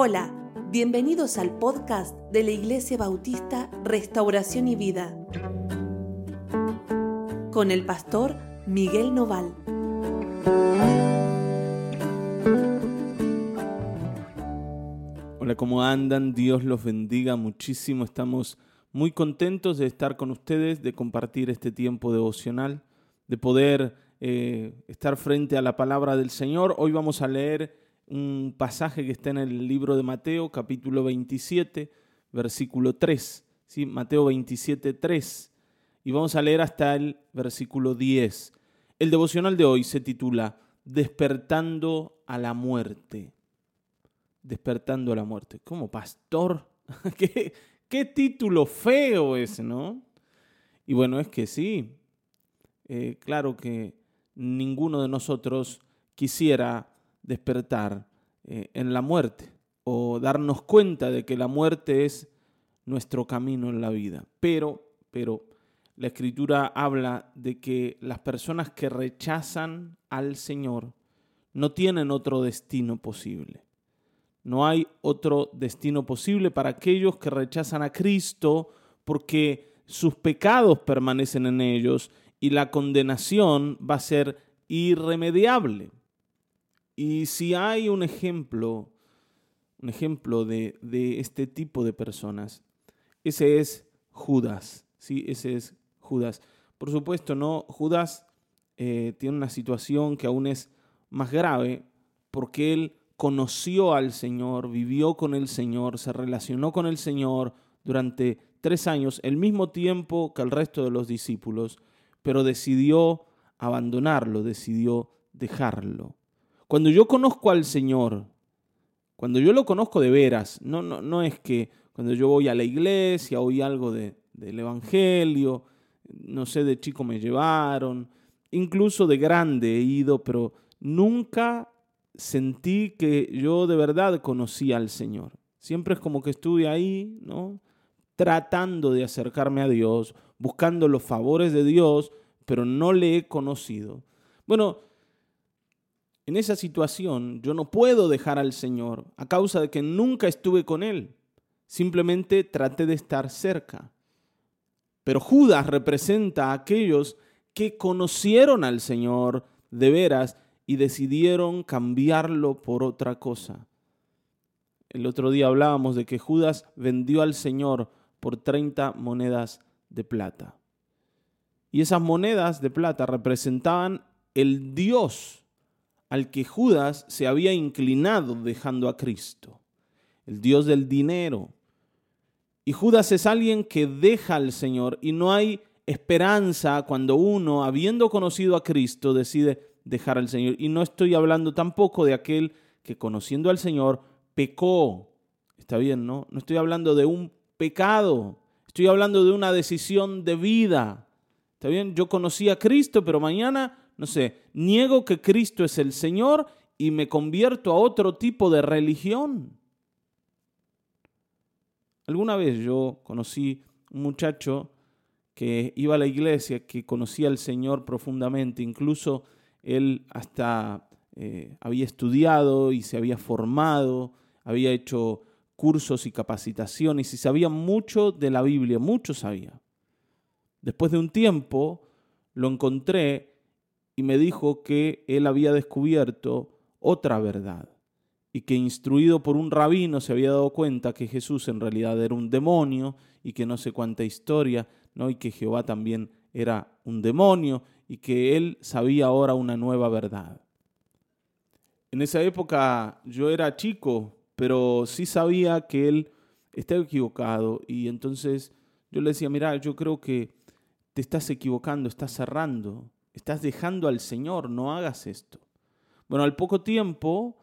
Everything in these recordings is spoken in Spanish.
Hola, bienvenidos al podcast de la Iglesia Bautista Restauración y Vida con el pastor Miguel Noval. Hola, ¿cómo andan? Dios los bendiga muchísimo. Estamos muy contentos de estar con ustedes, de compartir este tiempo devocional, de poder eh, estar frente a la palabra del Señor. Hoy vamos a leer un pasaje que está en el libro de Mateo, capítulo 27, versículo 3. ¿sí? Mateo 27, 3. Y vamos a leer hasta el versículo 10. El devocional de hoy se titula Despertando a la muerte. Despertando a la muerte. ¿Cómo, pastor? ¿Qué, qué título feo ese, ¿no? Y bueno, es que sí. Eh, claro que ninguno de nosotros quisiera despertar eh, en la muerte o darnos cuenta de que la muerte es nuestro camino en la vida. Pero, pero, la escritura habla de que las personas que rechazan al Señor no tienen otro destino posible. No hay otro destino posible para aquellos que rechazan a Cristo porque sus pecados permanecen en ellos y la condenación va a ser irremediable. Y si hay un ejemplo, un ejemplo de, este tipo de personas, ese es Judas, ¿sí? Ese es Judas. Por supuesto, ¿no? Judas eh, tiene una situación que aún es más grave porque él conoció al Señor, vivió con el Señor, se relacionó con el Señor durante tres años, el mismo tiempo que el resto de los discípulos, pero decidió abandonarlo, decidió dejarlo. Cuando yo conozco al Señor, cuando yo lo conozco de veras, no, no, no es que cuando yo voy a la iglesia, oí algo de, del Evangelio, no sé, de chico me llevaron, incluso de grande he ido, pero nunca sentí que yo de verdad conocía al Señor. Siempre es como que estuve ahí, ¿no? Tratando de acercarme a Dios, buscando los favores de Dios, pero no le he conocido. Bueno, en esa situación yo no puedo dejar al Señor a causa de que nunca estuve con Él. Simplemente traté de estar cerca. Pero Judas representa a aquellos que conocieron al Señor de veras y decidieron cambiarlo por otra cosa. El otro día hablábamos de que Judas vendió al Señor por 30 monedas de plata. Y esas monedas de plata representaban el Dios al que Judas se había inclinado dejando a Cristo, el Dios del dinero. Y Judas es alguien que deja al Señor y no hay esperanza cuando uno, habiendo conocido a Cristo, decide dejar al Señor. Y no estoy hablando tampoco de aquel que conociendo al Señor pecó. Está bien, ¿no? No estoy hablando de un pecado. Estoy hablando de una decisión de vida. Está bien, yo conocí a Cristo, pero mañana no sé, niego que Cristo es el Señor y me convierto a otro tipo de religión. Alguna vez yo conocí un muchacho que iba a la iglesia, que conocía al Señor profundamente, incluso él hasta eh, había estudiado y se había formado, había hecho cursos y capacitaciones y sabía mucho de la Biblia, mucho sabía. Después de un tiempo lo encontré y me dijo que él había descubierto otra verdad y que instruido por un rabino se había dado cuenta que Jesús en realidad era un demonio y que no sé cuánta historia, ¿no? y que Jehová también era un demonio y que él sabía ahora una nueva verdad. En esa época yo era chico, pero sí sabía que él estaba equivocado y entonces yo le decía, mira, yo creo que te estás equivocando, estás cerrando. Estás dejando al Señor, no hagas esto. Bueno, al poco tiempo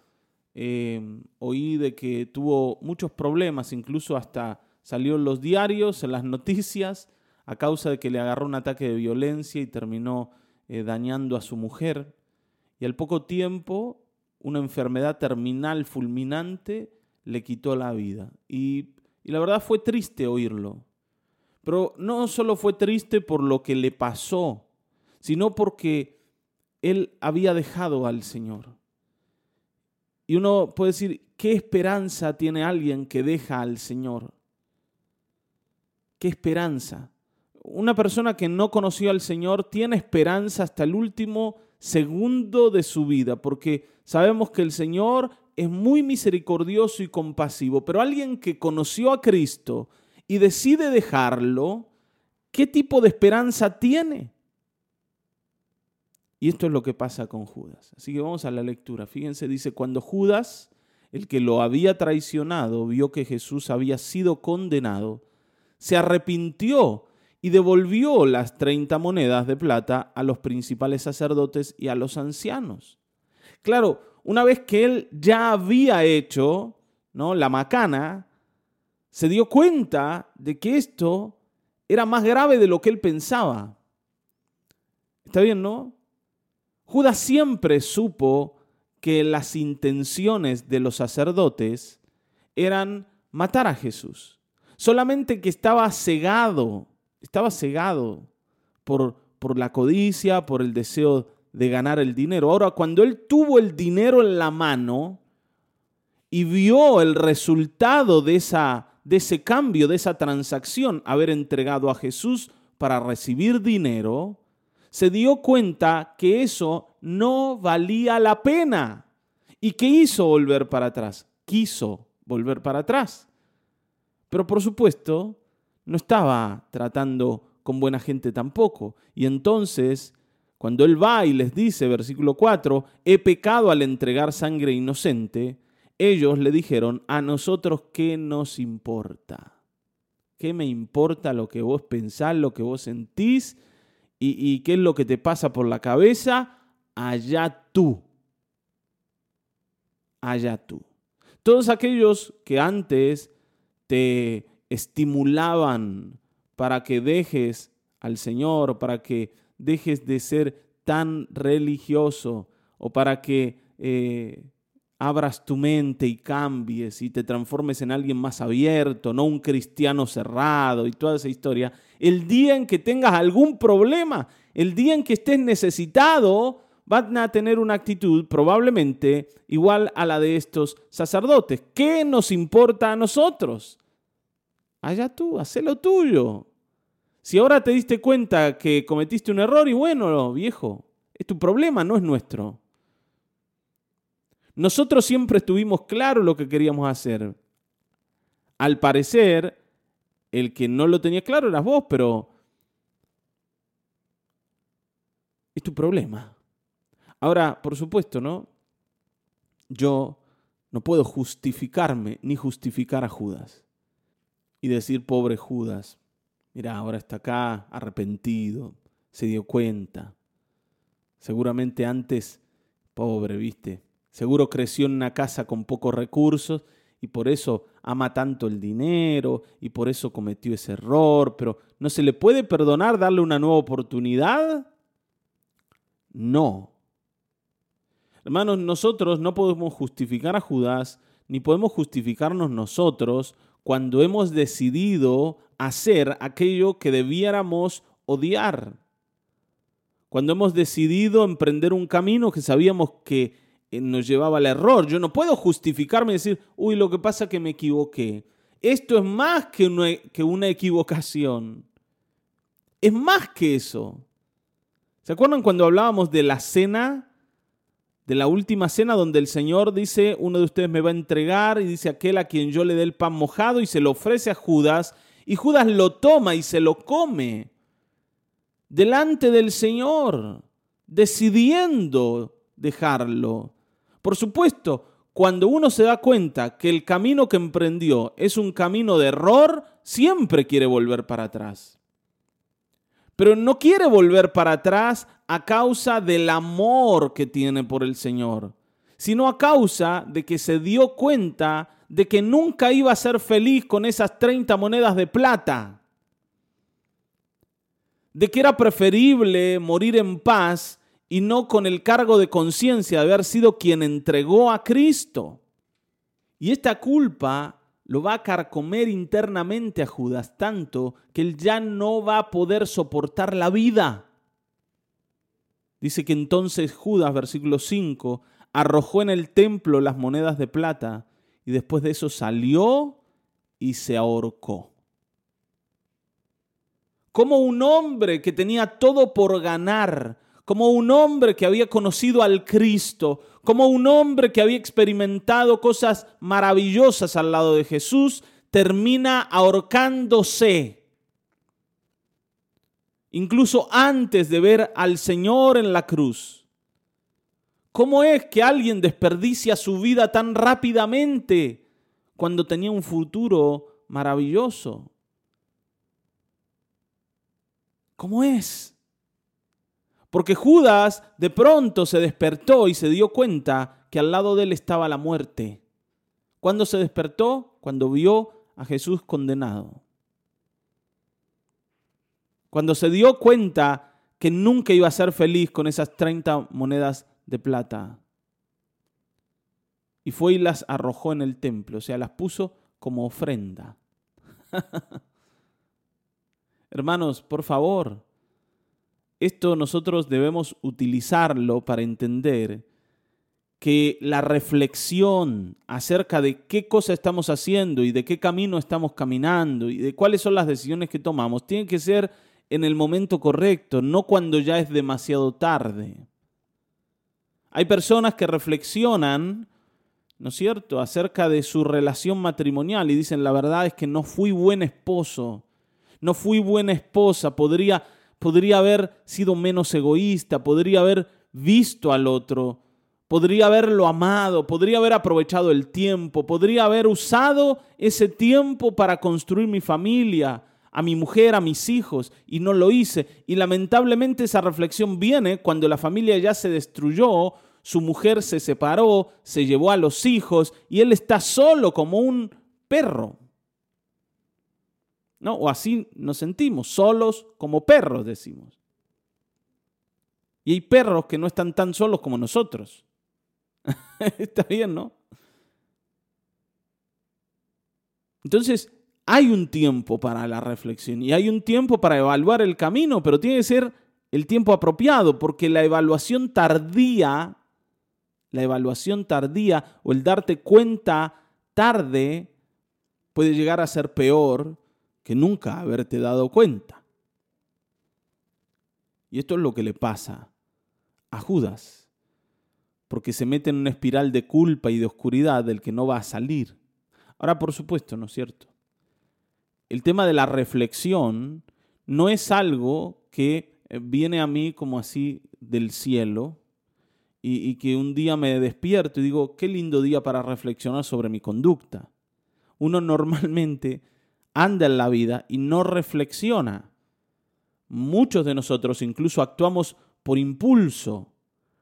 eh, oí de que tuvo muchos problemas, incluso hasta salió en los diarios, en las noticias, a causa de que le agarró un ataque de violencia y terminó eh, dañando a su mujer. Y al poco tiempo, una enfermedad terminal fulminante le quitó la vida. Y, y la verdad fue triste oírlo. Pero no solo fue triste por lo que le pasó, sino porque él había dejado al Señor. Y uno puede decir, ¿qué esperanza tiene alguien que deja al Señor? ¿Qué esperanza? Una persona que no conoció al Señor tiene esperanza hasta el último segundo de su vida, porque sabemos que el Señor es muy misericordioso y compasivo, pero alguien que conoció a Cristo y decide dejarlo, ¿qué tipo de esperanza tiene? Y esto es lo que pasa con Judas. Así que vamos a la lectura. Fíjense, dice, cuando Judas, el que lo había traicionado, vio que Jesús había sido condenado, se arrepintió y devolvió las 30 monedas de plata a los principales sacerdotes y a los ancianos. Claro, una vez que él ya había hecho ¿no? la macana, se dio cuenta de que esto era más grave de lo que él pensaba. ¿Está bien, no? Judas siempre supo que las intenciones de los sacerdotes eran matar a Jesús. Solamente que estaba cegado, estaba cegado por, por la codicia, por el deseo de ganar el dinero. Ahora, cuando él tuvo el dinero en la mano y vio el resultado de, esa, de ese cambio, de esa transacción, haber entregado a Jesús para recibir dinero, se dio cuenta que eso no valía la pena. ¿Y qué hizo volver para atrás? Quiso volver para atrás. Pero por supuesto, no estaba tratando con buena gente tampoco. Y entonces cuando él va y les dice, versículo 4, he pecado al entregar sangre inocente, ellos le dijeron, a nosotros qué nos importa. ¿Qué me importa lo que vos pensás, lo que vos sentís y, qué es lo que te pasa por la cabeza? Allá tú. Allá tú. Todos aquellos que antes te estimulaban para que dejes al Señor, para que dejes de ser tan religioso o para que eh, abras tu mente y cambies y te transformes en alguien más abierto, no un cristiano cerrado y toda esa historia, el día en que tengas algún problema, el día en que estés necesitado, van a tener una actitud probablemente igual a la de estos sacerdotes. ¿Qué nos importa a nosotros? Allá tú, haz lo tuyo. Si ahora te diste cuenta que cometiste un error y bueno, viejo, es tu problema, no es nuestro. Nosotros siempre estuvimos claro lo que queríamos hacer. Al parecer, el que no lo tenía claro eras vos, pero es tu problema. Ahora, por supuesto, ¿no? Yo no puedo justificarme ni justificar a Judas y decir, pobre Judas, Mira, ahora está acá arrepentido, se dio cuenta. Seguramente antes, pobre, viste, seguro creció en una casa con pocos recursos y por eso ama tanto el dinero y por eso cometió ese error, pero ¿no se le puede perdonar darle una nueva oportunidad? No. Hermanos, nosotros no podemos justificar a Judas ni podemos justificarnos nosotros cuando hemos decidido hacer aquello que debiéramos odiar. Cuando hemos decidido emprender un camino que sabíamos que nos llevaba al error. Yo no puedo justificarme y decir, uy, lo que pasa es que me equivoqué. Esto es más que una, que una equivocación. Es más que eso. ¿Se acuerdan cuando hablábamos de la cena? De la última cena donde el Señor dice, uno de ustedes me va a entregar y dice aquel a quien yo le dé el pan mojado y se lo ofrece a Judas y Judas lo toma y se lo come delante del Señor, decidiendo dejarlo. Por supuesto, cuando uno se da cuenta que el camino que emprendió es un camino de error, siempre quiere volver para atrás. Pero no quiere volver para atrás a causa del amor que tiene por el Señor, sino a causa de que se dio cuenta de que nunca iba a ser feliz con esas 30 monedas de plata, de que era preferible morir en paz y no con el cargo de conciencia de haber sido quien entregó a Cristo. Y esta culpa lo va a carcomer internamente a Judas tanto que él ya no va a poder soportar la vida. Dice que entonces Judas, versículo 5, arrojó en el templo las monedas de plata y después de eso salió y se ahorcó. Como un hombre que tenía todo por ganar, como un hombre que había conocido al Cristo, como un hombre que había experimentado cosas maravillosas al lado de Jesús, termina ahorcándose. Incluso antes de ver al Señor en la cruz. ¿Cómo es que alguien desperdicia su vida tan rápidamente cuando tenía un futuro maravilloso? ¿Cómo es? Porque Judas de pronto se despertó y se dio cuenta que al lado de él estaba la muerte. ¿Cuándo se despertó? Cuando vio a Jesús condenado. Cuando se dio cuenta que nunca iba a ser feliz con esas 30 monedas de plata. Y fue y las arrojó en el templo, o sea, las puso como ofrenda. Hermanos, por favor, esto nosotros debemos utilizarlo para entender que la reflexión acerca de qué cosa estamos haciendo y de qué camino estamos caminando y de cuáles son las decisiones que tomamos tiene que ser en el momento correcto, no cuando ya es demasiado tarde. Hay personas que reflexionan, ¿no es cierto?, acerca de su relación matrimonial y dicen, la verdad es que no fui buen esposo, no fui buena esposa, podría podría haber sido menos egoísta, podría haber visto al otro, podría haberlo amado, podría haber aprovechado el tiempo, podría haber usado ese tiempo para construir mi familia, a mi mujer, a mis hijos, y no lo hice. Y lamentablemente esa reflexión viene cuando la familia ya se destruyó, su mujer se separó, se llevó a los hijos, y él está solo como un perro. ¿No? O así nos sentimos, solos como perros, decimos. Y hay perros que no están tan solos como nosotros. Está bien, ¿no? Entonces, hay un tiempo para la reflexión y hay un tiempo para evaluar el camino, pero tiene que ser el tiempo apropiado, porque la evaluación tardía, la evaluación tardía o el darte cuenta tarde puede llegar a ser peor que nunca haberte dado cuenta. Y esto es lo que le pasa a Judas, porque se mete en una espiral de culpa y de oscuridad del que no va a salir. Ahora, por supuesto, ¿no es cierto? El tema de la reflexión no es algo que eh, viene a mí como así del cielo y, y que un día me despierto y digo, qué lindo día para reflexionar sobre mi conducta. Uno normalmente anda en la vida y no reflexiona. Muchos de nosotros incluso actuamos por impulso,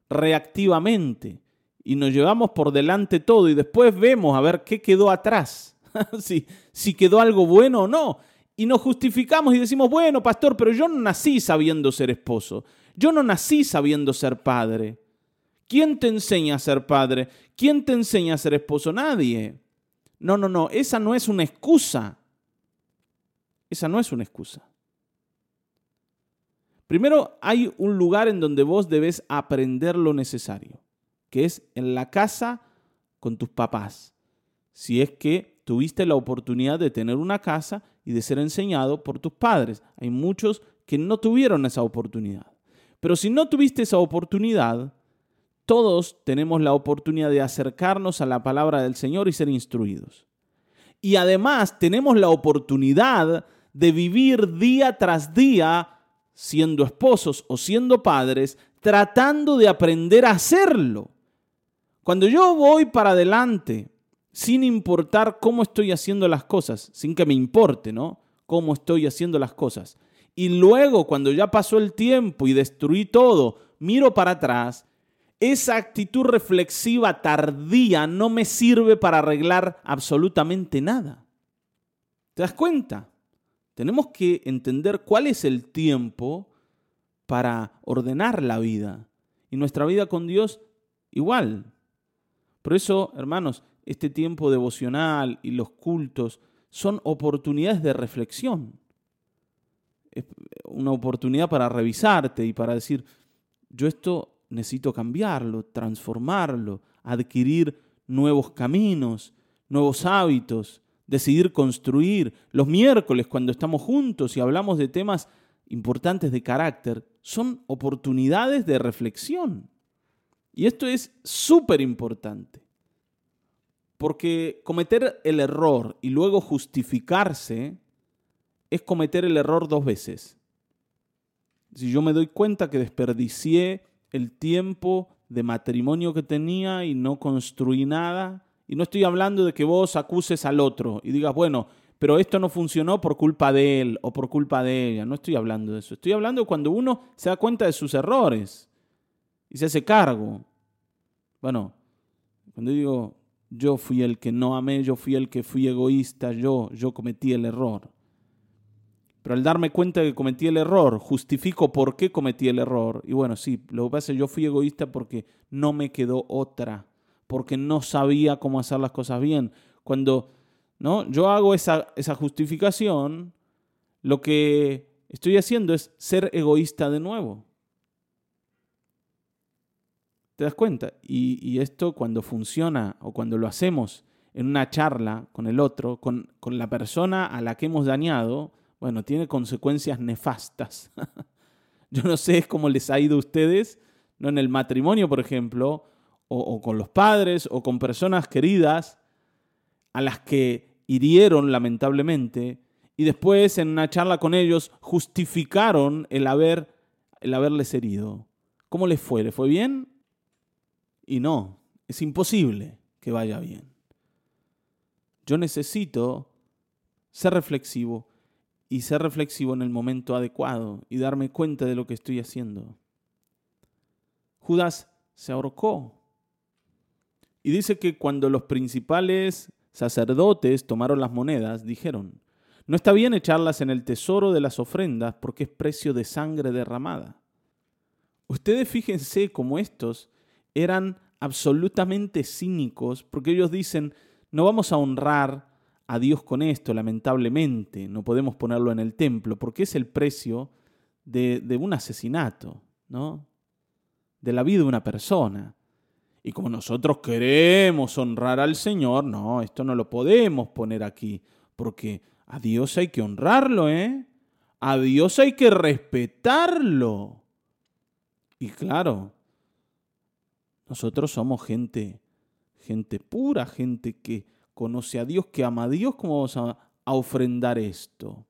reactivamente, y nos llevamos por delante todo y después vemos a ver qué quedó atrás, si, si quedó algo bueno o no. Y nos justificamos y decimos, bueno, pastor, pero yo no nací sabiendo ser esposo, yo no nací sabiendo ser padre. ¿Quién te enseña a ser padre? ¿Quién te enseña a ser esposo? Nadie. No, no, no, esa no es una excusa. Esa no es una excusa. Primero, hay un lugar en donde vos debes aprender lo necesario, que es en la casa con tus papás. Si es que tuviste la oportunidad de tener una casa y de ser enseñado por tus padres. Hay muchos que no tuvieron esa oportunidad. Pero si no tuviste esa oportunidad, todos tenemos la oportunidad de acercarnos a la palabra del Señor y ser instruidos. Y además tenemos la oportunidad de vivir día tras día siendo esposos o siendo padres, tratando de aprender a hacerlo. Cuando yo voy para adelante, sin importar cómo estoy haciendo las cosas, sin que me importe, ¿no? Cómo estoy haciendo las cosas. Y luego, cuando ya pasó el tiempo y destruí todo, miro para atrás, esa actitud reflexiva tardía no me sirve para arreglar absolutamente nada. ¿Te das cuenta? Tenemos que entender cuál es el tiempo para ordenar la vida. Y nuestra vida con Dios igual. Por eso, hermanos, este tiempo devocional y los cultos son oportunidades de reflexión. Es una oportunidad para revisarte y para decir, yo esto necesito cambiarlo, transformarlo, adquirir nuevos caminos, nuevos hábitos, decidir construir. Los miércoles, cuando estamos juntos y hablamos de temas importantes de carácter, son oportunidades de reflexión. Y esto es súper importante. Porque cometer el error y luego justificarse es cometer el error dos veces. Si yo me doy cuenta que desperdicié el tiempo de matrimonio que tenía y no construí nada, y no estoy hablando de que vos acuses al otro y digas, bueno, pero esto no funcionó por culpa de él o por culpa de ella. No estoy hablando de eso. Estoy hablando cuando uno se da cuenta de sus errores y se hace cargo. Bueno, cuando digo yo fui el que no amé, yo fui el que fui egoísta, yo, yo cometí el error. Pero al darme cuenta de que cometí el error, justifico por qué cometí el error. Y bueno, sí, lo que pasa es que yo fui egoísta porque no me quedó otra, porque no sabía cómo hacer las cosas bien. Cuando ¿no? yo hago esa, esa justificación, lo que estoy haciendo es ser egoísta de nuevo. ¿Te das cuenta? Y, y, esto cuando funciona o cuando lo hacemos en una charla con el otro, con, con la persona a la que hemos dañado, bueno, tiene consecuencias nefastas. Yo no sé cómo les ha ido a ustedes, ¿no? En el matrimonio, por ejemplo, o, con los padres, o con personas queridas a las que hirieron lamentablemente, y después en una charla con ellos justificaron el, haber, el haberles herido. ¿Cómo les fue? ¿Les fue bien? Y no, es imposible que vaya bien. Yo necesito ser reflexivo y ser reflexivo en el momento adecuado y darme cuenta de lo que estoy haciendo. Judas se ahorcó. Y dice que cuando los principales sacerdotes tomaron las monedas, dijeron, no está bien echarlas en el tesoro de las ofrendas porque es precio de sangre derramada. Ustedes fíjense cómo estos eran absolutamente cínicos porque ellos dicen, no vamos a honrar a Dios con esto, lamentablemente. No podemos ponerlo en el templo porque es el precio de, de un asesinato, ¿no? De la vida de una persona. Y como nosotros queremos honrar al Señor, no, esto no lo podemos poner aquí, porque a Dios hay que honrarlo, ¿eh? A Dios hay que respetarlo. Y claro, nosotros somos gente, gente pura, gente que, conoce a Dios, que ama a Dios, ¿cómo vamos a, ofrendar esto?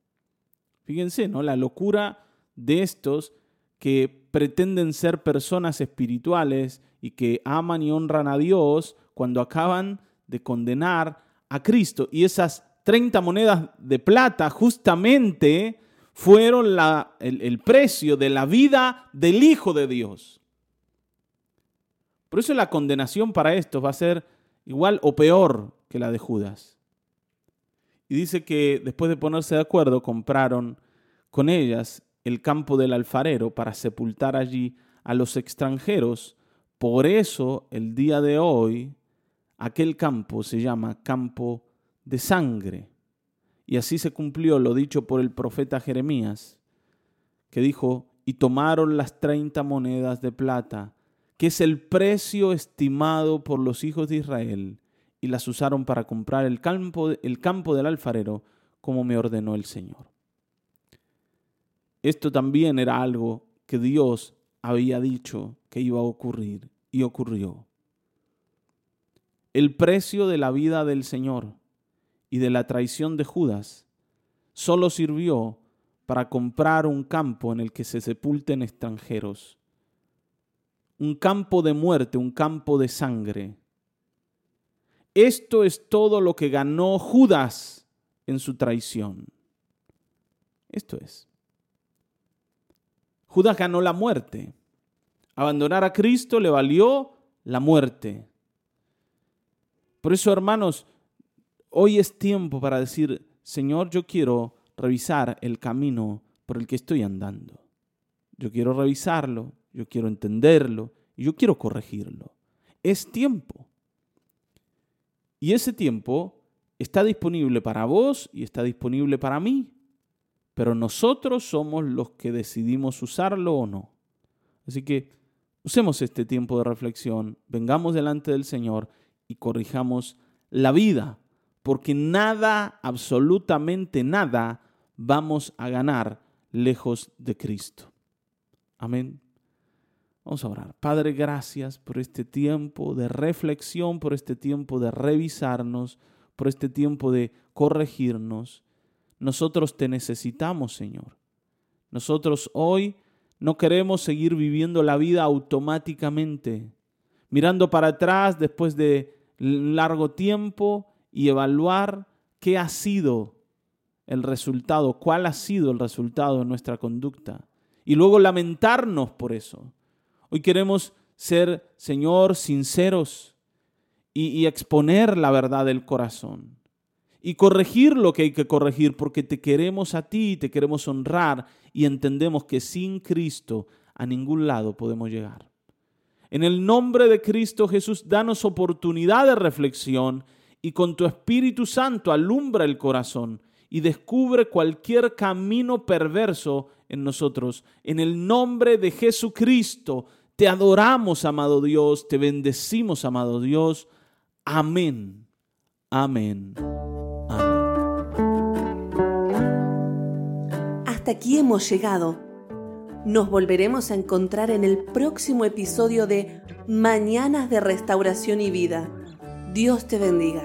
Fíjense, ¿no? La locura de estos que pretenden ser personas espirituales y que aman y honran a Dios cuando acaban de condenar a Cristo. Y esas 30 monedas de plata justamente fueron la, el, el precio de la vida del Hijo de Dios. Por eso la condenación para estos va a ser igual o peor que la de Judas. Y dice que después de ponerse de acuerdo, compraron con ellas el campo del alfarero para sepultar allí a los extranjeros. Por eso el día de hoy aquel campo se llama campo de sangre. Y así se cumplió lo dicho por el profeta Jeremías, que dijo, y tomaron las treinta monedas de plata, que es el precio estimado por los hijos de Israel, y las usaron para comprar el campo, el campo del alfarero como me ordenó el Señor. Esto también era algo que Dios había dicho que iba a ocurrir y ocurrió. El precio de la vida del Señor y de la traición de Judas solo sirvió para comprar un campo en el que se sepulten extranjeros, un campo de muerte, un campo de sangre, esto es todo lo que ganó Judas en su traición. Esto es. Judas ganó la muerte. Abandonar a Cristo le valió la muerte. Por eso, hermanos, hoy es tiempo para decir, Señor, yo quiero revisar el camino por el que estoy andando. Yo quiero revisarlo, yo quiero entenderlo y yo quiero corregirlo. Es tiempo. Y ese tiempo está disponible para vos y está disponible para mí, pero nosotros somos los que decidimos usarlo o no. Así que Usemos este tiempo de reflexión, vengamos delante del Señor y corrijamos la vida, porque nada, absolutamente nada, vamos a ganar lejos de Cristo. Amén. Vamos a orar. Padre, gracias por este tiempo de reflexión, por este tiempo de revisarnos, por este tiempo de corregirnos. Nosotros te necesitamos, Señor. Nosotros hoy no queremos seguir viviendo la vida automáticamente, mirando para atrás después de largo tiempo y evaluar qué ha sido el resultado, cuál ha sido el resultado de nuestra conducta. Y luego lamentarnos por eso. Hoy queremos ser, Señor, sinceros y, y, exponer la verdad del corazón. Y corregir lo que hay que corregir, porque te queremos a ti, te queremos honrar y entendemos que sin Cristo a ningún lado podemos llegar. En el nombre de Cristo Jesús, danos oportunidad de reflexión y con tu Espíritu Santo alumbra el corazón y descubre cualquier camino perverso en nosotros. En el nombre de Jesucristo, te adoramos, amado Dios, te bendecimos, amado Dios. Amén. Amén. hasta aquí hemos llegado. Nos volveremos a encontrar en el próximo episodio de Mañanas de Restauración y Vida. Dios te bendiga.